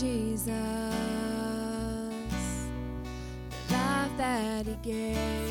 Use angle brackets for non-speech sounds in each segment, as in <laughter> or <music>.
Jesus, the life that He gave?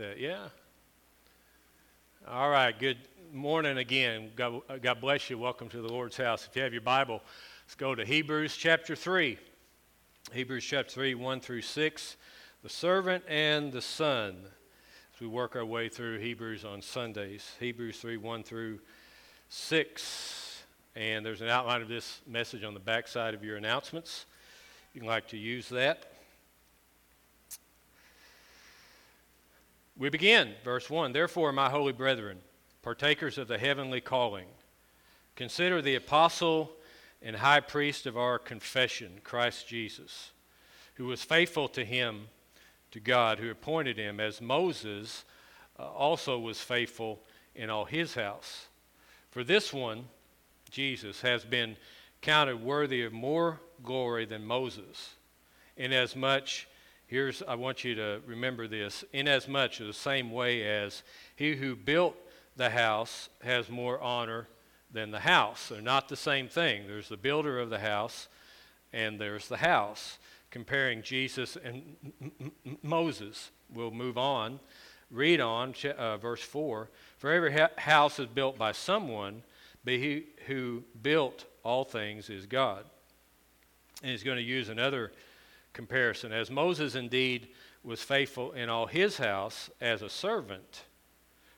That. Yeah. All right. Good morning again. God, God bless you. Welcome to the Lord's house. If you have your Bible, let's go to Hebrews chapter 3. Hebrews chapter 3, 1 through 6. The servant and the son. As we work our way through Hebrews on Sundays. Hebrews 3, 1 through 6. And there's an outline of this message on the backside of your announcements. You'd like to use that. We begin, verse 1 Therefore, my holy brethren, partakers of the heavenly calling, consider the apostle and high priest of our confession, Christ Jesus, who was faithful to him, to God, who appointed him, as Moses uh, also was faithful in all his house. For this one, Jesus, has been counted worthy of more glory than Moses, inasmuch Here's, I want you to remember this, inasmuch in the same way as he who built the house has more honor than the house. They're not the same thing. There's the builder of the house, and there's the house. Comparing Jesus and M- M- Moses. We'll move on. Read on, uh, verse 4. For every ha- house is built by someone, but he who built all things is God. And he's going to use another comparison. As Moses indeed was faithful in all his house as a servant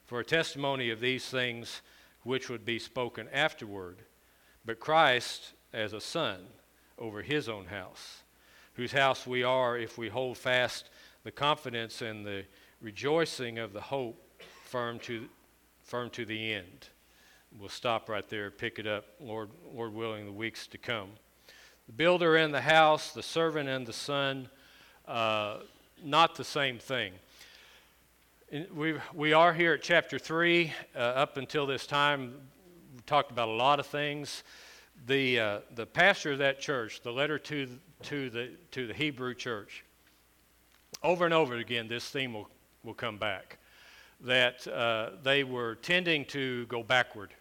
for a testimony of these things which would be spoken afterward, but Christ as a son over his own house, whose house we are if we hold fast the confidence and the rejoicing of the hope firm to, firm to the end. We'll stop right there, pick it up, Lord, Lord willing, the weeks to come. The builder and the house, the servant and the son, uh, not the same thing. We, we are here at chapter 3. Uh, up until this time, we talked about a lot of things. The, uh, the pastor of that church, the letter to, to, the, to the Hebrew church, over and over again, this theme will, will come back that uh, they were tending to go backward.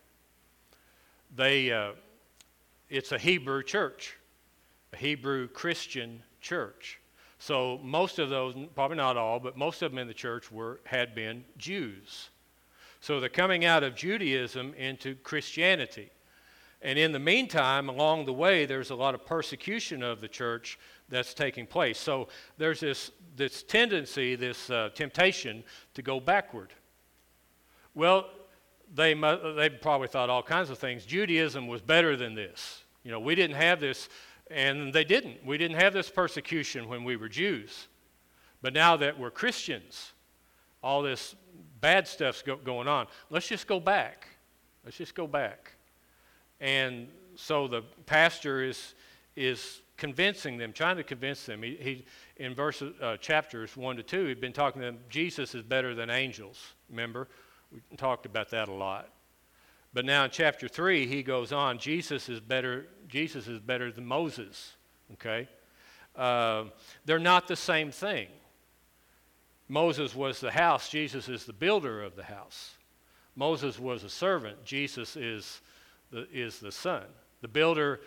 They, uh, it's a Hebrew church, Hebrew Christian church. So most of those, probably not all, but most of them in the church were, had been Jews. So they're coming out of Judaism into Christianity. And in the meantime, along the way, there's a lot of persecution of the church that's taking place. So there's this, this tendency, this uh, temptation to go backward. Well, they, they probably thought all kinds of things. Judaism was better than this. You know, we didn't have this, and they didn't. We didn't have this persecution when we were Jews. But now that we're Christians, all this bad stuff's go, going on. Let's just go back. Let's just go back. And so the pastor is, is convincing them, trying to convince them. He, he in verses, uh, chapters 1 to 2, he'd been talking to them, Jesus is better than angels, remember? We talked about that a lot. But now in chapter 3, he goes on, Jesus is better, Jesus is better than Moses, okay? Uh, they're not the same thing. Moses was the house, Jesus is the builder of the house. Moses was a servant, Jesus is the, is the son. The builder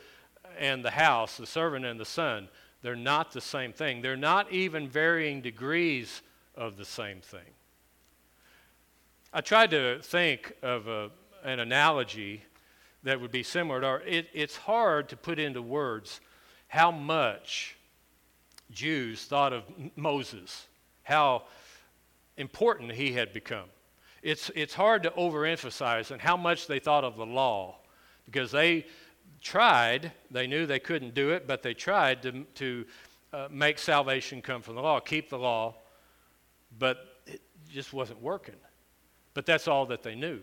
and the house, the servant and the son, they're not the same thing. They're not even varying degrees of the same thing. I tried to think of a, an analogy that would be similar to our, it, it's hard to put into words how much Jews thought of Moses, how important he had become. It's, it's hard to overemphasize and how much they thought of the law because they tried, they knew they couldn't do it, but they tried to, to uh, make salvation come from the law, keep the law, but it just wasn't working. But that's all that they knew.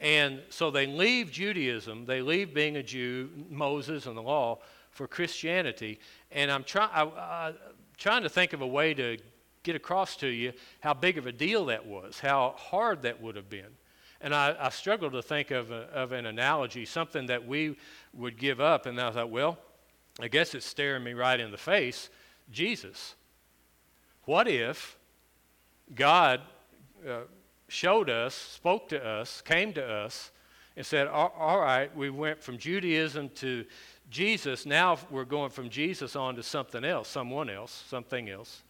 And so they leave Judaism, they leave being a Jew, Moses and the law, for Christianity. And I'm try, I, trying to think of a way to get across to you how big of a deal that was, how hard that would have been. And I, I struggled to think of, a, of an analogy, something that we would give up. And I thought, well, I guess it's staring me right in the face Jesus. What if God uh, showed us, spoke to us, came to us, and said, all, right, we went from Judaism to Jesus. Now we're going from Jesus on to something else, someone else, something else.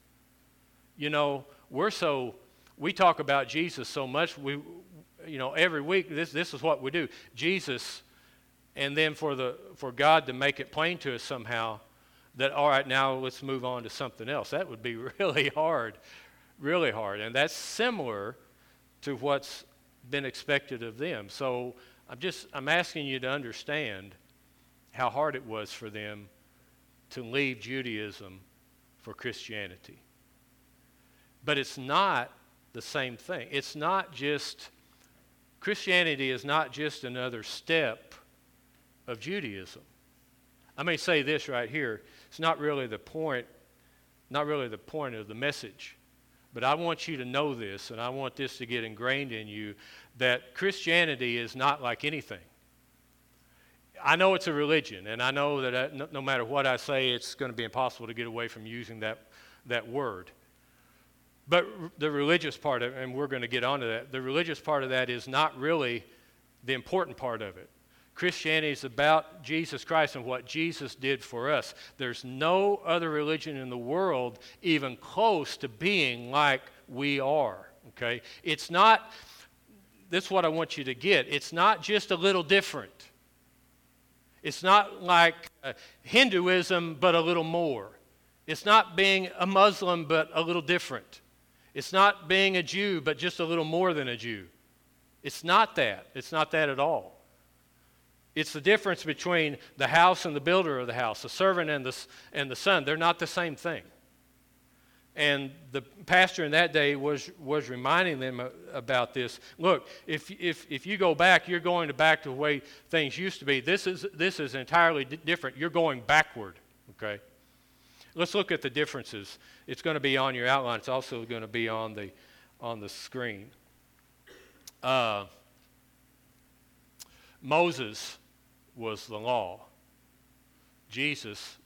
You know, we're so, we talk about Jesus so much, we, you know, every week, this, this is what we do. Jesus, and then for, the, for God to make it plain to us somehow that, all right, now let's move on to something else. That would be <laughs> really hard, really hard. And that's similar to what's been expected of them. So I'm just, I'm asking you to understand how hard it was for them to leave Judaism for Christianity. But it's not the same thing. It's not just Christianity is not just another step of Judaism. I may say this right here. It's not really the point, not really the point of the message. But I want you to know this, and I want this to get ingrained in you that Christianity is not like anything. I know it's a religion, and I know that uh, no, no matter what I say, it's going to be impossible to get away from using that, that word. But the religious part of it, and we're going to get onto that, the religious part of that is not really the important part of it. Christianity is about Jesus Christ and what Jesus did for us. There's no other religion in the world even close to being like we are. Okay? It's not this is what I want you to get. It's not just a little different. It's not like uh, Hinduism, but a little more. It's not being a Muslim, but a little different. It's not being a Jew, but just a little more than a Jew. It's not that. It's not that at all. It's the difference between the house and the builder of the house, the servant and the, and the son. They're not the same thing. And the pastor in that day was, was reminding them about this. Look, if, if, if you go back, you're going to back to the way things used to be. This is, this is entirely different. You're going backward, okay? Let's look at the differences. It's going to be on your outline. It's also going to be on the, on the screen. Uh, Moses was the law. Jesus,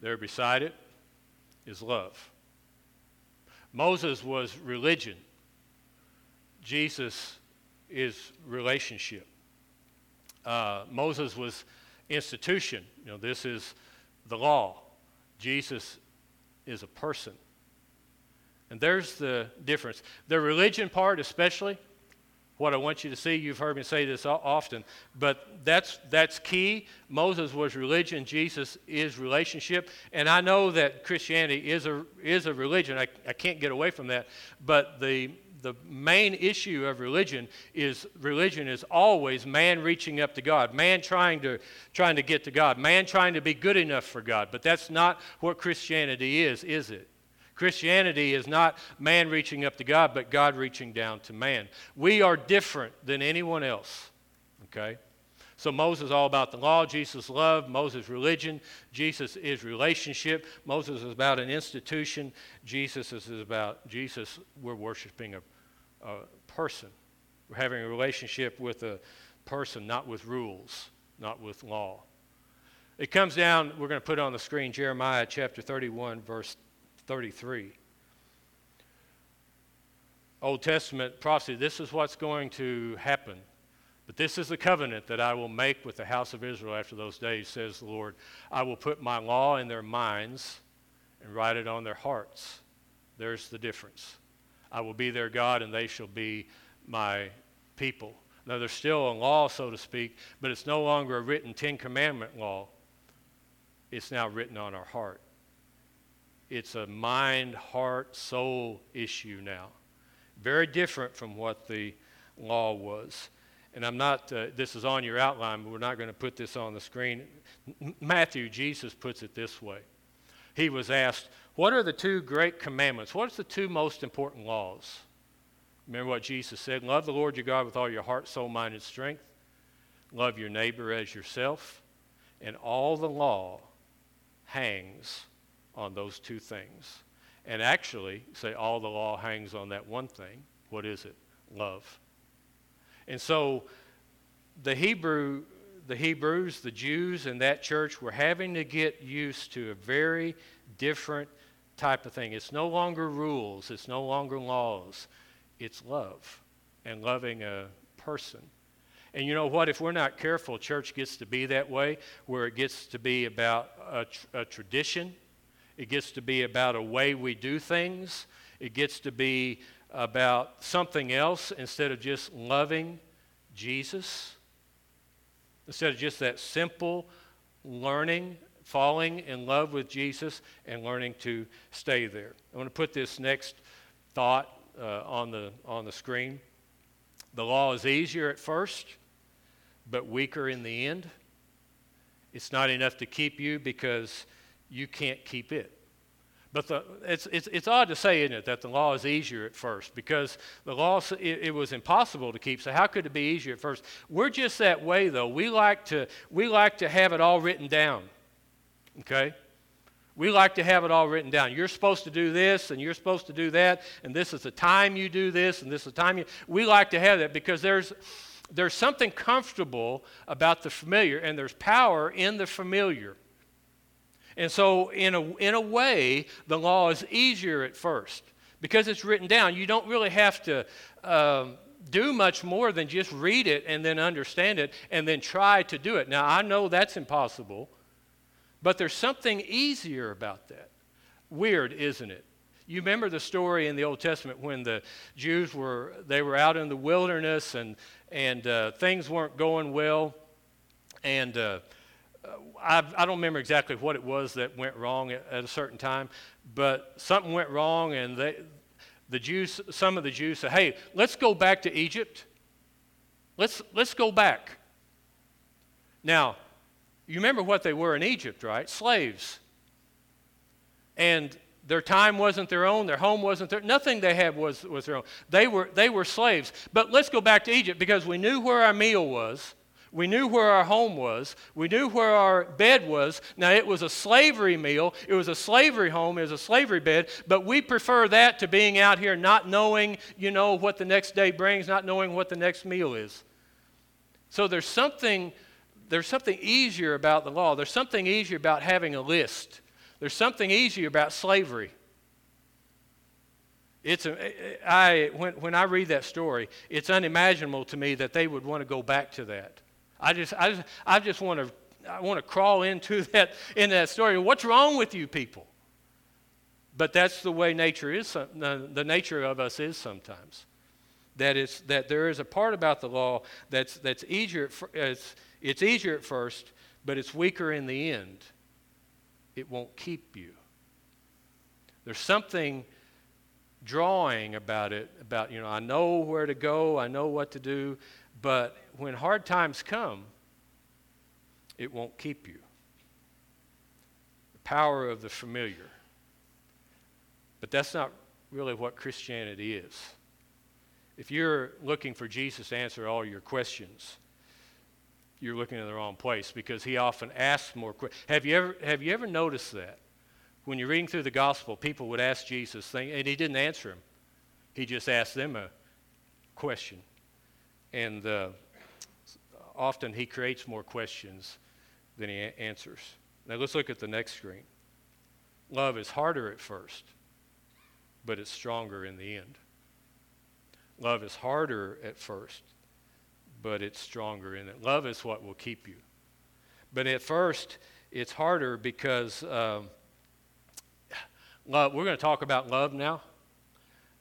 there beside it, is love. Moses was religion. Jesus is relationship. Uh, Moses was institution. You know, this is the law. Jesus is a person. And there's the difference. The religion part, especially, what I want you to see. You've heard me say this often, but that's, that's key. Moses was religion, Jesus is relationship. And I know that Christianity is a, is a religion. I, I can't get away from that. But the, the main issue of religion is religion is always man reaching up to God, man trying to, trying to get to God, man trying to be good enough for God. But that's not what Christianity is, is it? Christianity is not man reaching up to God, but God reaching down to man. We are different than anyone else. Okay? So Moses is all about the law, Jesus love, Moses religion, Jesus is relationship, Moses is about an institution, Jesus is about Jesus we're worshiping a, a person. We're having a relationship with a person, not with rules, not with law. It comes down, we're going to put on the screen Jeremiah chapter 31 verse 33. Old Testament prophecy this is what's going to happen. But this is the covenant that I will make with the house of Israel after those days, says the Lord. I will put my law in their minds and write it on their hearts. There's the difference. I will be their God, and they shall be my people. Now, there's still a law, so to speak, but it's no longer a written Ten Commandment law. It's now written on our heart. It's a mind, heart, soul issue now. Very different from what the law was. And I'm not, uh, this is on your outline, but we're not going to put this on the screen. Matthew, Jesus puts it this way. He was asked, What are the two great commandments? What's the two most important laws? Remember what Jesus said Love the Lord your God with all your heart, soul, mind, and strength. Love your neighbor as yourself. And all the law hangs on those two things. And actually, say all the law hangs on that one thing. What is it? Love. And so the Hebrew the Hebrews, the Jews in that church were having to get used to a very different type of thing. It's no longer rules, it's no longer laws. It's love and loving a person. And you know what? If we're not careful, church gets to be that way, where it gets to be about a, tr- a tradition it gets to be about a way we do things. It gets to be about something else instead of just loving Jesus. Instead of just that simple learning, falling in love with Jesus, and learning to stay there. I want to put this next thought uh, on, the, on the screen. The law is easier at first, but weaker in the end. It's not enough to keep you because you can't keep it. But the, it's, it's, it's odd to say, isn't it, that the law is easier at first because the law, it, it, was impossible to keep. So, how could it be easier at first? We're just that way, though. We like to, we like to have it all written down. Okay? We like to have it all written down. You're supposed to do this, and you're supposed to do that, and this is the time you do this, and this is the time you. We like to have that because there's, there's something comfortable about the familiar, and there's power in the familiar. And so, in a, in a way, the law is easier at first because it's written down. You don't really have to um, do much more than just read it and then understand it and then try to do it. Now, I know that's impossible, but there's something easier about that. Weird, isn't it? You remember the story in the Old Testament when the Jews were they were out in the wilderness and and uh, things weren't going well, and uh, I, I don't remember exactly what it was that went wrong at, at a certain time, but something went wrong, and they, the Jews, some of the Jews said, "Hey, let's go back to Egypt. Let's let's go back." Now, you remember what they were in Egypt, right? Slaves. And their time wasn't their own, their home wasn't their nothing they had was, was their own. They were, they were slaves. But let's go back to Egypt because we knew where our meal was. We knew where our home was. We knew where our bed was. Now, it was a slavery meal. It was a slavery home. It was a slavery bed. But we prefer that to being out here not knowing, you know, what the next day brings, not knowing what the next meal is. So there's something, there's something easier about the law. There's something easier about having a list. There's something easier about slavery. It's a, I, when, when I read that story, it's unimaginable to me that they would want to go back to that. I just, I just, I just want to, I want to crawl into <laughs> that, in that story. What's wrong with you people? But that's the way nature is, the, nature of us is sometimes. That, it's, that there is a part about the law that's, that's easier, it's, it's easier at first, but it's weaker in the end it won't keep you. There's something drawing about it, about, you know, I know where to go, I know what to do, but when hard times come, it won't keep you. The power of the familiar. But that's not really what Christianity is. If you're looking for Jesus to answer all your questions, you're looking in the wrong place because he often asks more questions. Have you ever, have you ever noticed that? When you're reading through the gospel, people would ask Jesus, things, and he didn't answer them. He just asked them a question. And uh, often he creates more questions than he a- answers. Now let's look at the next screen. Love is harder at first, but it's stronger in the end. Love is harder at first, but it's stronger in it. Love is what will keep you. But at first, it's harder because um, love, we're going to talk about love now,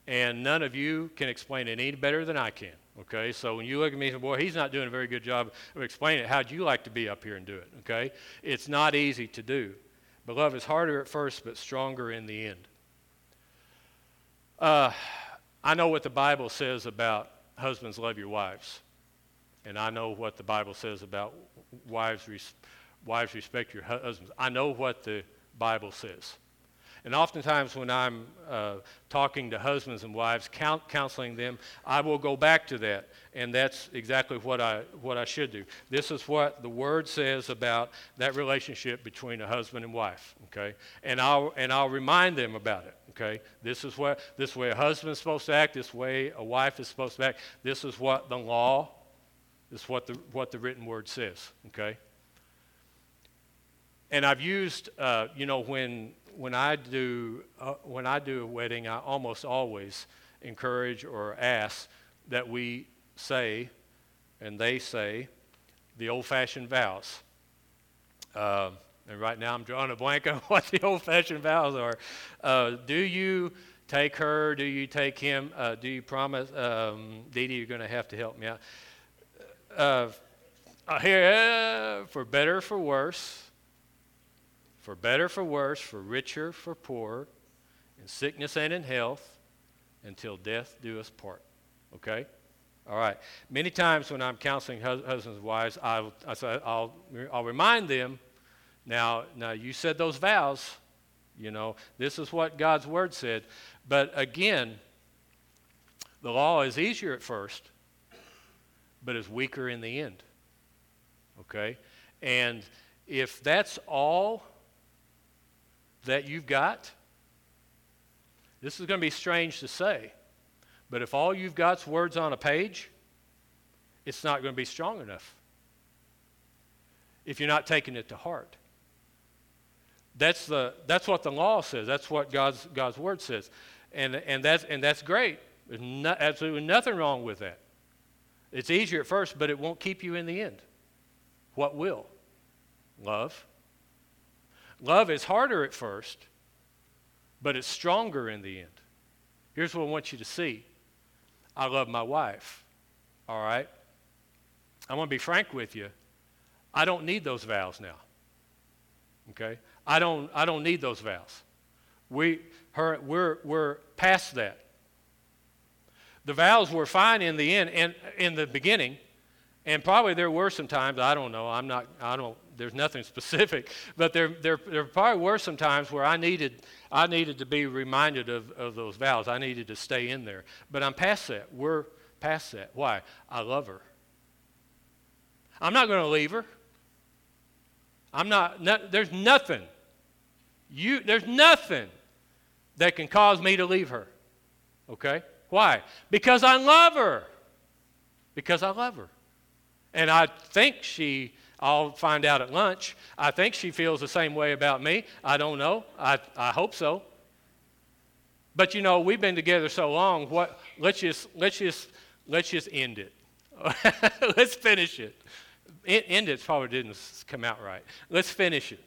and none of you can explain it any better than I can. Okay, so when you look at me and say, boy, he's not doing a very good job of explaining it, how'd you like to be up here and do it? Okay, it's not easy to do. But love is harder at first, but stronger in the end. Uh, I know what the Bible says about husbands love your wives. And I know what the Bible says about wives, res- wives respect your husbands. I know what the Bible says. And oftentimes, when I'm uh, talking to husbands and wives, count, counseling them, I will go back to that. And that's exactly what I, what I should do. This is what the Word says about that relationship between a husband and wife, okay? And I'll, and I'll remind them about it, okay? This is what, this way a husband is supposed to act, this way a wife is supposed to act. This is what the law this is what the, what the written word says, okay? And I've used, uh, you know, when, when, I do, uh, when I do a wedding, I almost always encourage or ask that we say, and they say, the old fashioned vows. Uh, and right now I'm drawing a blank <laughs> on what the old fashioned vows are. Uh, do you take her? Do you take him? Uh, do you promise? Um, Dee Dee, you're going to have to help me out uh, here, for better, for worse, for better, for worse, for richer, for poorer, in sickness and in health, until death do us part. Okay? All right. Many times when I'm counseling hus- husbands and wives, I'll, I'll, I'll remind them, now, now you said those vows, you know, this is what God's word said. But again, the law is easier at first but is weaker in the end. Okay? And if that's all that you've got, this is going to be strange to say, but if all you've got is words on a page, it's not going to be strong enough if you're not taking it to heart. That's, the, that's what the law says. That's what God's, God's word says. And, and, that's, and that's great. There's no, absolutely nothing wrong with that. It's easier at first, but it won't keep you in the end. What will? Love. Love is harder at first, but it's stronger in the end. Here's what I want you to see I love my wife, all right? I want to be frank with you. I don't need those vows now. Okay? I don't, I don't need those vows. We, her, we're, we're past that. The vows were fine in the end and in the beginning, and probably there were some times, I don't know, I'm not, I don't, there's nothing specific, <laughs> but there, there, there probably were some times where I needed, I needed to be reminded of, of those vows. I needed to stay in there. But I'm past that. We're past that. Why? I love her. I'm not going to leave her. I'm not, no, there's nothing. You, there's nothing that can cause me to leave her. Okay? Why? Because I love her. Because I love her. And I think she, I'll find out at lunch, I think she feels the same way about me. I don't know. I, I hope so. But you know, we've been together so long, what, let's, just, let's, just, let's just end it. <laughs> let's finish it. End it probably didn't come out right. Let's finish it.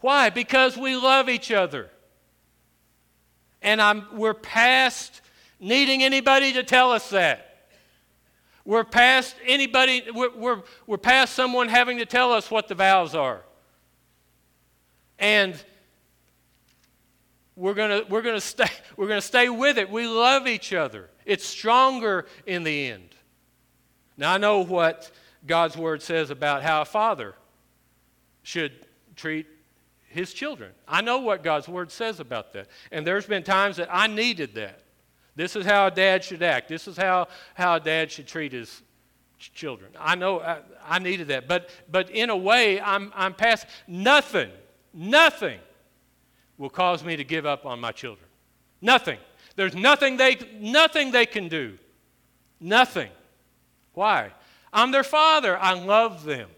Why? Because we love each other. And I'm, we're past needing anybody to tell us that. We're past anybody, we're, we're, we're past someone having to tell us what the vows are. And we're going we're gonna stay, <laughs> we're gonna stay with it. We love each other. It's stronger in the end. Now, I know what God's word says about how a father should treat his children. I know what God's word says about that. And there's been times that I needed that. This is how a dad should act. This is how, how a dad should treat his ch- children. I know I, I needed that. But, but in a way, I'm, I'm past nothing, nothing will cause me to give up on my children. Nothing. There's nothing they, nothing they can do. Nothing. Why? I'm their father. I love them.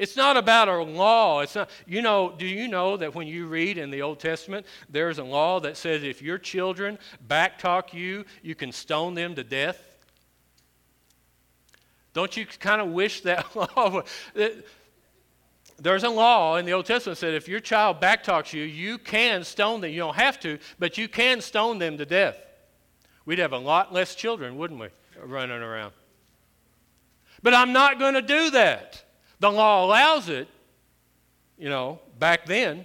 It's not about a law. It's not, you know, do you know that when you read in the Old Testament, there's a law that says if your children backtalk you, you can stone them to death? Don't you kind of wish that <laughs> law? There's a law in the Old Testament that said if your child backtalks you, you can stone them. You don't have to, but you can stone them to death. We'd have a lot less children, wouldn't we, running around? But I'm not going to do that. The law allows it, you know, back then.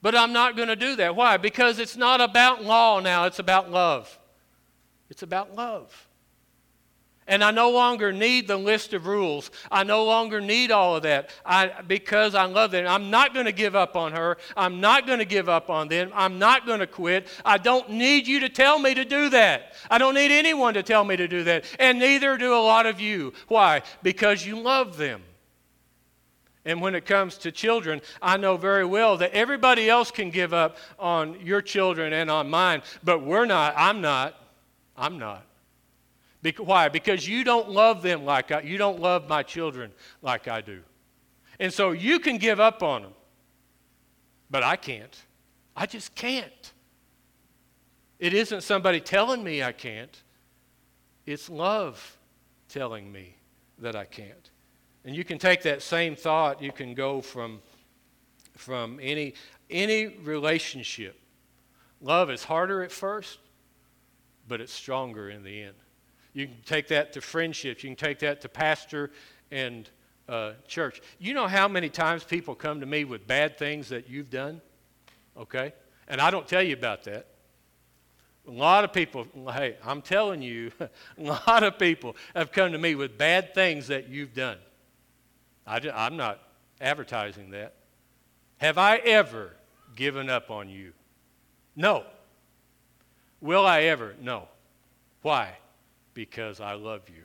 But I'm not going to do that. Why? Because it's not about law now, it's about love. It's about love. And I no longer need the list of rules. I no longer need all of that I, because I love them. I'm not going to give up on her. I'm not going to give up on them. I'm not going to quit. I don't need you to tell me to do that. I don't need anyone to tell me to do that. And neither do a lot of you. Why? Because you love them. And when it comes to children, I know very well that everybody else can give up on your children and on mine, but we're not. I'm not. I'm not. Why? Because you don't love them like I, you don't love my children like I do. And so you can give up on them, but I can't. I just can't. It isn't somebody telling me I can't, it's love telling me that I can't. And you can take that same thought, you can go from, from any, any relationship. Love is harder at first, but it's stronger in the end. You can take that to friendships. You can take that to pastor and uh, church. You know how many times people come to me with bad things that you've done? Okay? And I don't tell you about that. A lot of people, hey, I'm telling you, <laughs> a lot of people have come to me with bad things that you've done. I just, I'm not advertising that. Have I ever given up on you? No. Will I ever? No. Why? because I love you.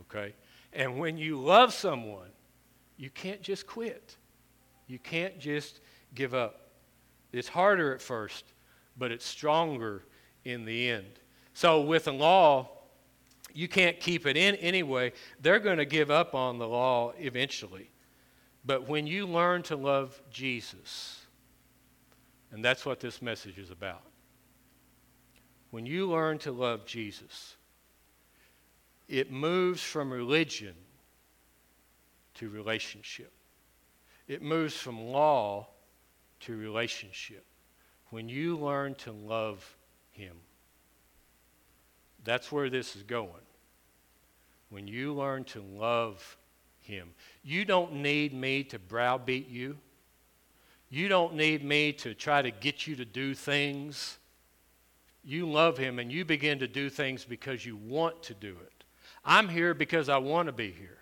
Okay? And when you love someone, you can't just quit. You can't just give up. It's harder at first, but it's stronger in the end. So with the law, you can't keep it in anyway. They're going to give up on the law eventually. But when you learn to love Jesus, and that's what this message is about. When you learn to love Jesus, it moves from religion to relationship. It moves from law to relationship. when you learn to love Him. That's where this is going. When you learn to love Him, you don't need me to browbeat you. You don't need me to try to get you to do things. You love Him and you begin to do things because you want to do it. I'm here because I want to be here.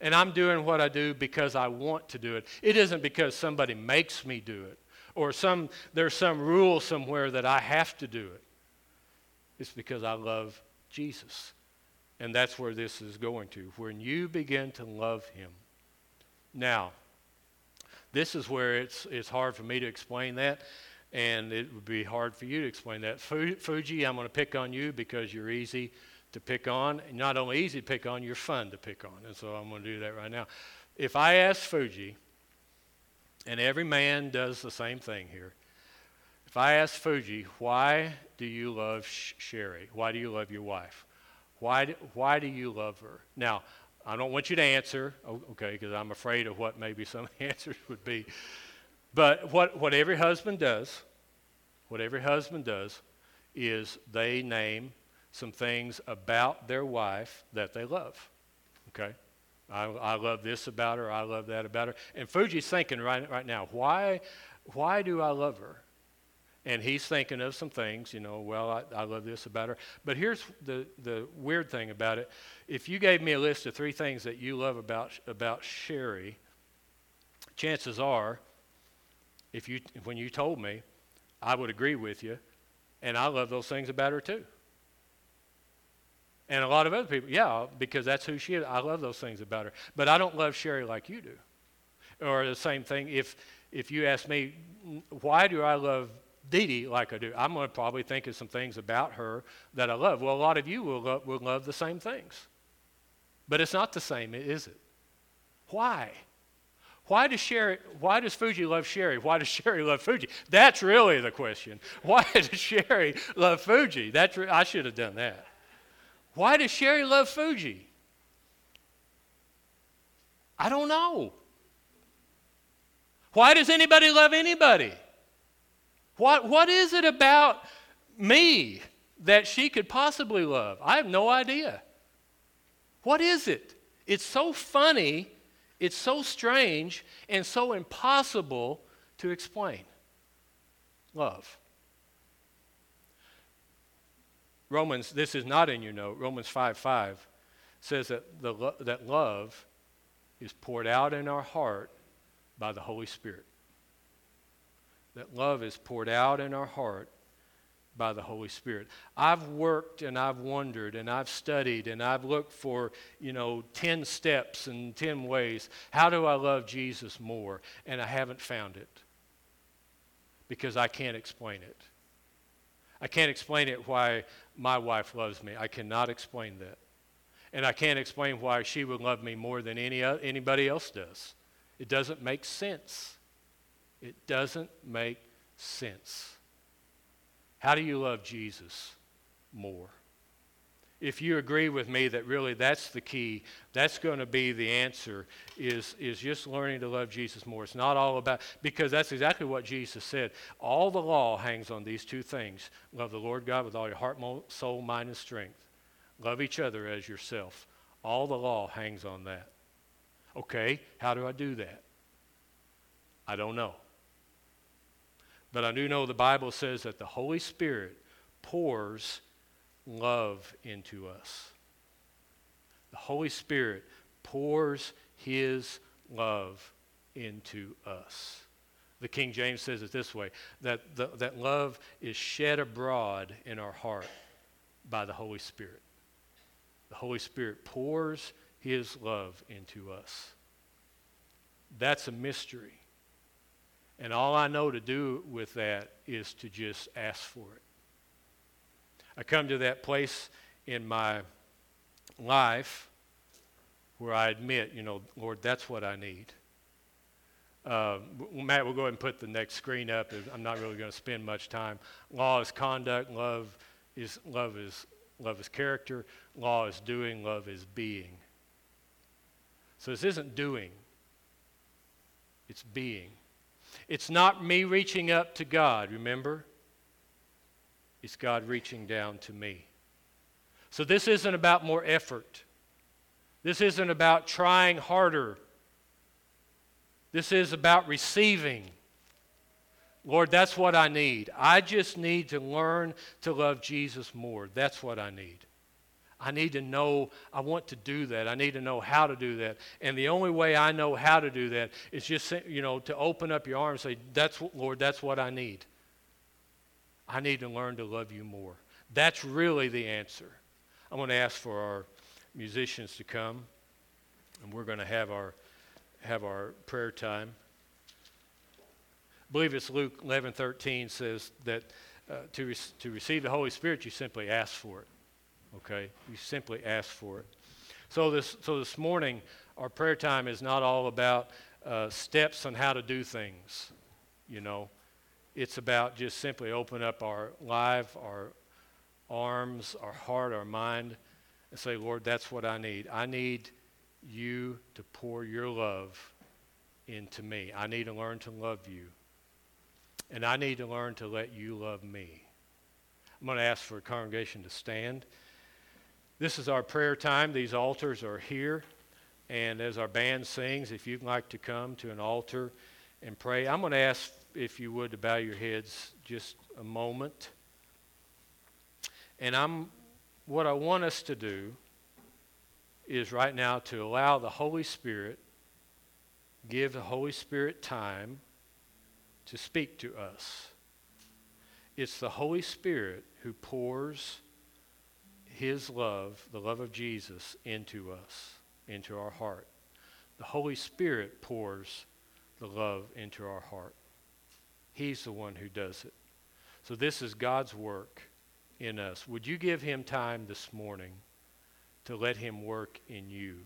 And I'm doing what I do because I want to do it. It isn't because somebody makes me do it or some, there's some rule somewhere that I have to do it. It's because I love Jesus. And that's where this is going to. When you begin to love Him. Now, this is where it's, it's hard for me to explain that, and it would be hard for you to explain that. Fuji, I'm going to pick on you because you're easy to pick on. Not only easy to pick on, you're fun to pick on. And so I'm going to do that right now. If I ask Fuji, and every man does the same thing here. If I ask Fuji, why do you love Sherry? Why do you love your wife? Why do, why do you love her? Now, I don't want you to answer, okay, because I'm afraid of what maybe some <laughs> answers would be. But what, what every husband does, what every husband does, is they name some things about their wife that they love. Okay? I, I love this about her. I love that about her. And Fuji's thinking right, right now, why, why do I love her? And he's thinking of some things, you know, well, I, I love this about her. But here's the, the weird thing about it. If you gave me a list of three things that you love about, about Sherry, chances are, if you, when you told me, I would agree with you. And I love those things about her too. And a lot of other people, yeah, because that's who she is. I love those things about her. But I don't love Sherry like you do. Or the same thing, if, if you ask me, why do I love Dee Dee like I do? I'm going to probably think of some things about her that I love. Well, a lot of you will love, will love the same things. But it's not the same, is it? Why? Why does, Sherry, why does Fuji love Sherry? Why does <laughs> Sherry love Fuji? That's really the question. <laughs> Why does Sherry love Fuji? That's, I should have done that. Why does Sherry love Fuji? I don't know. Why does anybody love anybody? What, what is it about me that she could possibly love? I have no idea. What is it? It's so funny, it's so strange, and so impossible to explain. Love. Romans, this is not in your note, Romans 5 5 says that, the, that love is poured out in our heart by the Holy Spirit. That love is poured out in our heart by the Holy Spirit. I've worked and I've wondered and I've studied and I've looked for, you know, 10 steps and 10 ways. How do I love Jesus more? And I haven't found it because I can't explain it. I can't explain it why my wife loves me. I cannot explain that. And I can't explain why she would love me more than any, anybody else does. It doesn't make sense. It doesn't make sense. How do you love Jesus more? if you agree with me that really that's the key, that's going to be the answer, is, is just learning to love Jesus more. It's not all about, because that's exactly what Jesus said. All the law hangs on these two things love the Lord God with all your heart, soul, mind, and strength. Love each other as yourself. All the law hangs on that. Okay, how do I do that? I don't know. But I do know the Bible says that the Holy Spirit pours love into us. The Holy Spirit pours his love into us. The King James says it this way that, the, that love is shed abroad in our heart by the Holy Spirit. The Holy Spirit pours his love into us. That's a mystery. And all I know to do with that is to just ask for it. I come to that place in my life where I admit, you know, Lord, that's what I need. Uh, Matt, we'll go ahead and put the next screen up. I'm not really going to spend much time. Law is conduct. Love is love is love is character. Law is doing. Love is being. So this isn't doing. It's being. It's not me reaching up to God, remember? It's God reaching down to me. So this isn't about more effort. This isn't about trying harder. This is about receiving. Lord, that's what I need. I just need to learn to love Jesus more. That's what I need. I need to know, I want to do that. I need to know how to do that. And the only way I know how to do that is just, you know, to open up your arms and say, that's what, Lord, that's what I need. I need to learn to love you more. That's really the answer. I'm going to ask for our musicians to come, and we're going to have our, have our prayer time. I believe it's Luke 11 13 says that uh, to, re- to receive the Holy Spirit, you simply ask for it. Okay? You simply ask for it. So this, so this morning, our prayer time is not all about uh, steps on how to do things, you know. It's about just simply open up our life, our arms, our heart, our mind, and say, Lord, that's what I need. I need you to pour your love into me. I need to learn to love you. And I need to learn to let you love me. I'm going to ask for a congregation to stand. This is our prayer time. These altars are here. And as our band sings, if you'd like to come to an altar and pray, I'm going to ask if you would to bow your heads just a moment. And I'm what I want us to do is right now to allow the Holy Spirit give the Holy Spirit time to speak to us. It's the Holy Spirit who pours his love, the love of Jesus, into us, into our heart. The Holy Spirit pours the love into our heart. He's the one who does it. So this is God's work in us. Would you give him time this morning to let him work in you?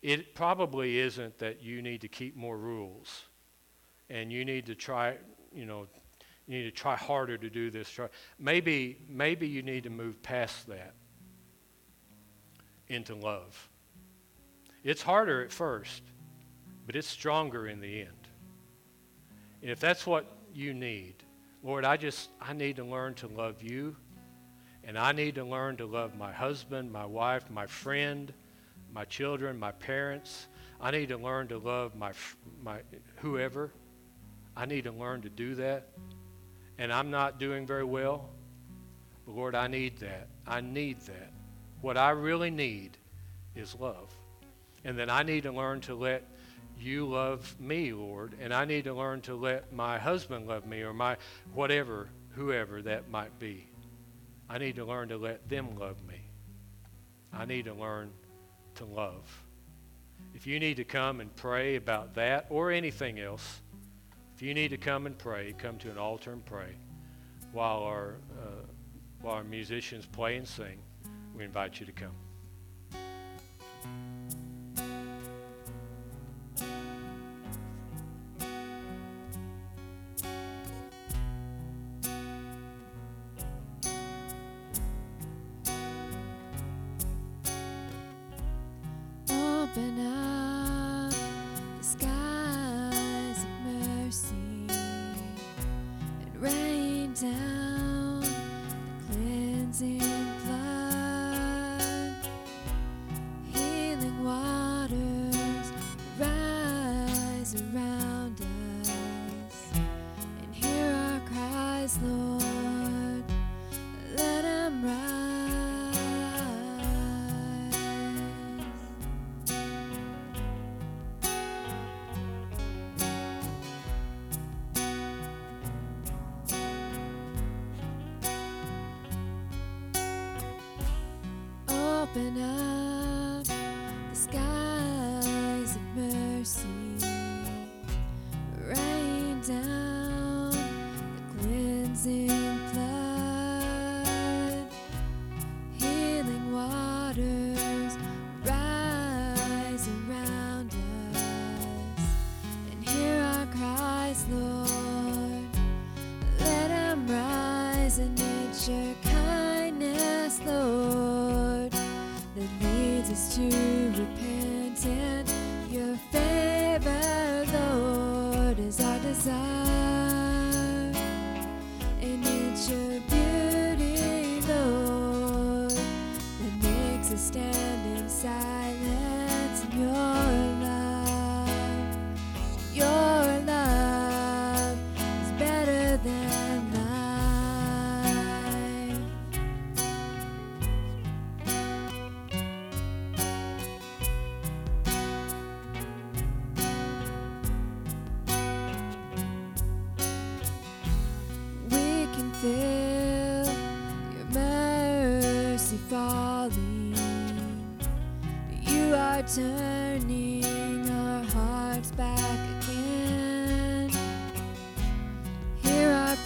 It probably isn't that you need to keep more rules and you need to try, you know, you need to try harder to do this. Maybe, maybe you need to move past that into love. It's harder at first, but it's stronger in the end. And if that's what you need, Lord, I just, I need to learn to love you. And I need to learn to love my husband, my wife, my friend, my children, my parents. I need to learn to love my, my whoever. I need to learn to do that. And I'm not doing very well. But Lord, I need that. I need that. What I really need is love. And then I need to learn to let you love me, Lord, and I need to learn to let my husband love me or my whatever, whoever that might be. I need to learn to let them love me. I need to learn to love. If you need to come and pray about that or anything else, if you need to come and pray, come to an altar and pray while our, uh, while our musicians play and sing. We invite you to come.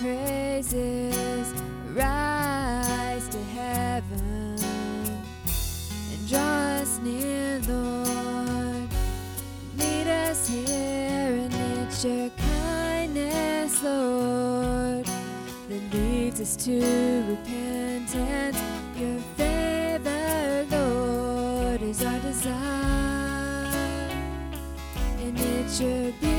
praises rise to heaven and draw us near, Lord. Meet us here and it's your kindness, Lord, that leads us to repentance. Your favor, Lord, is our desire, and it's your beauty.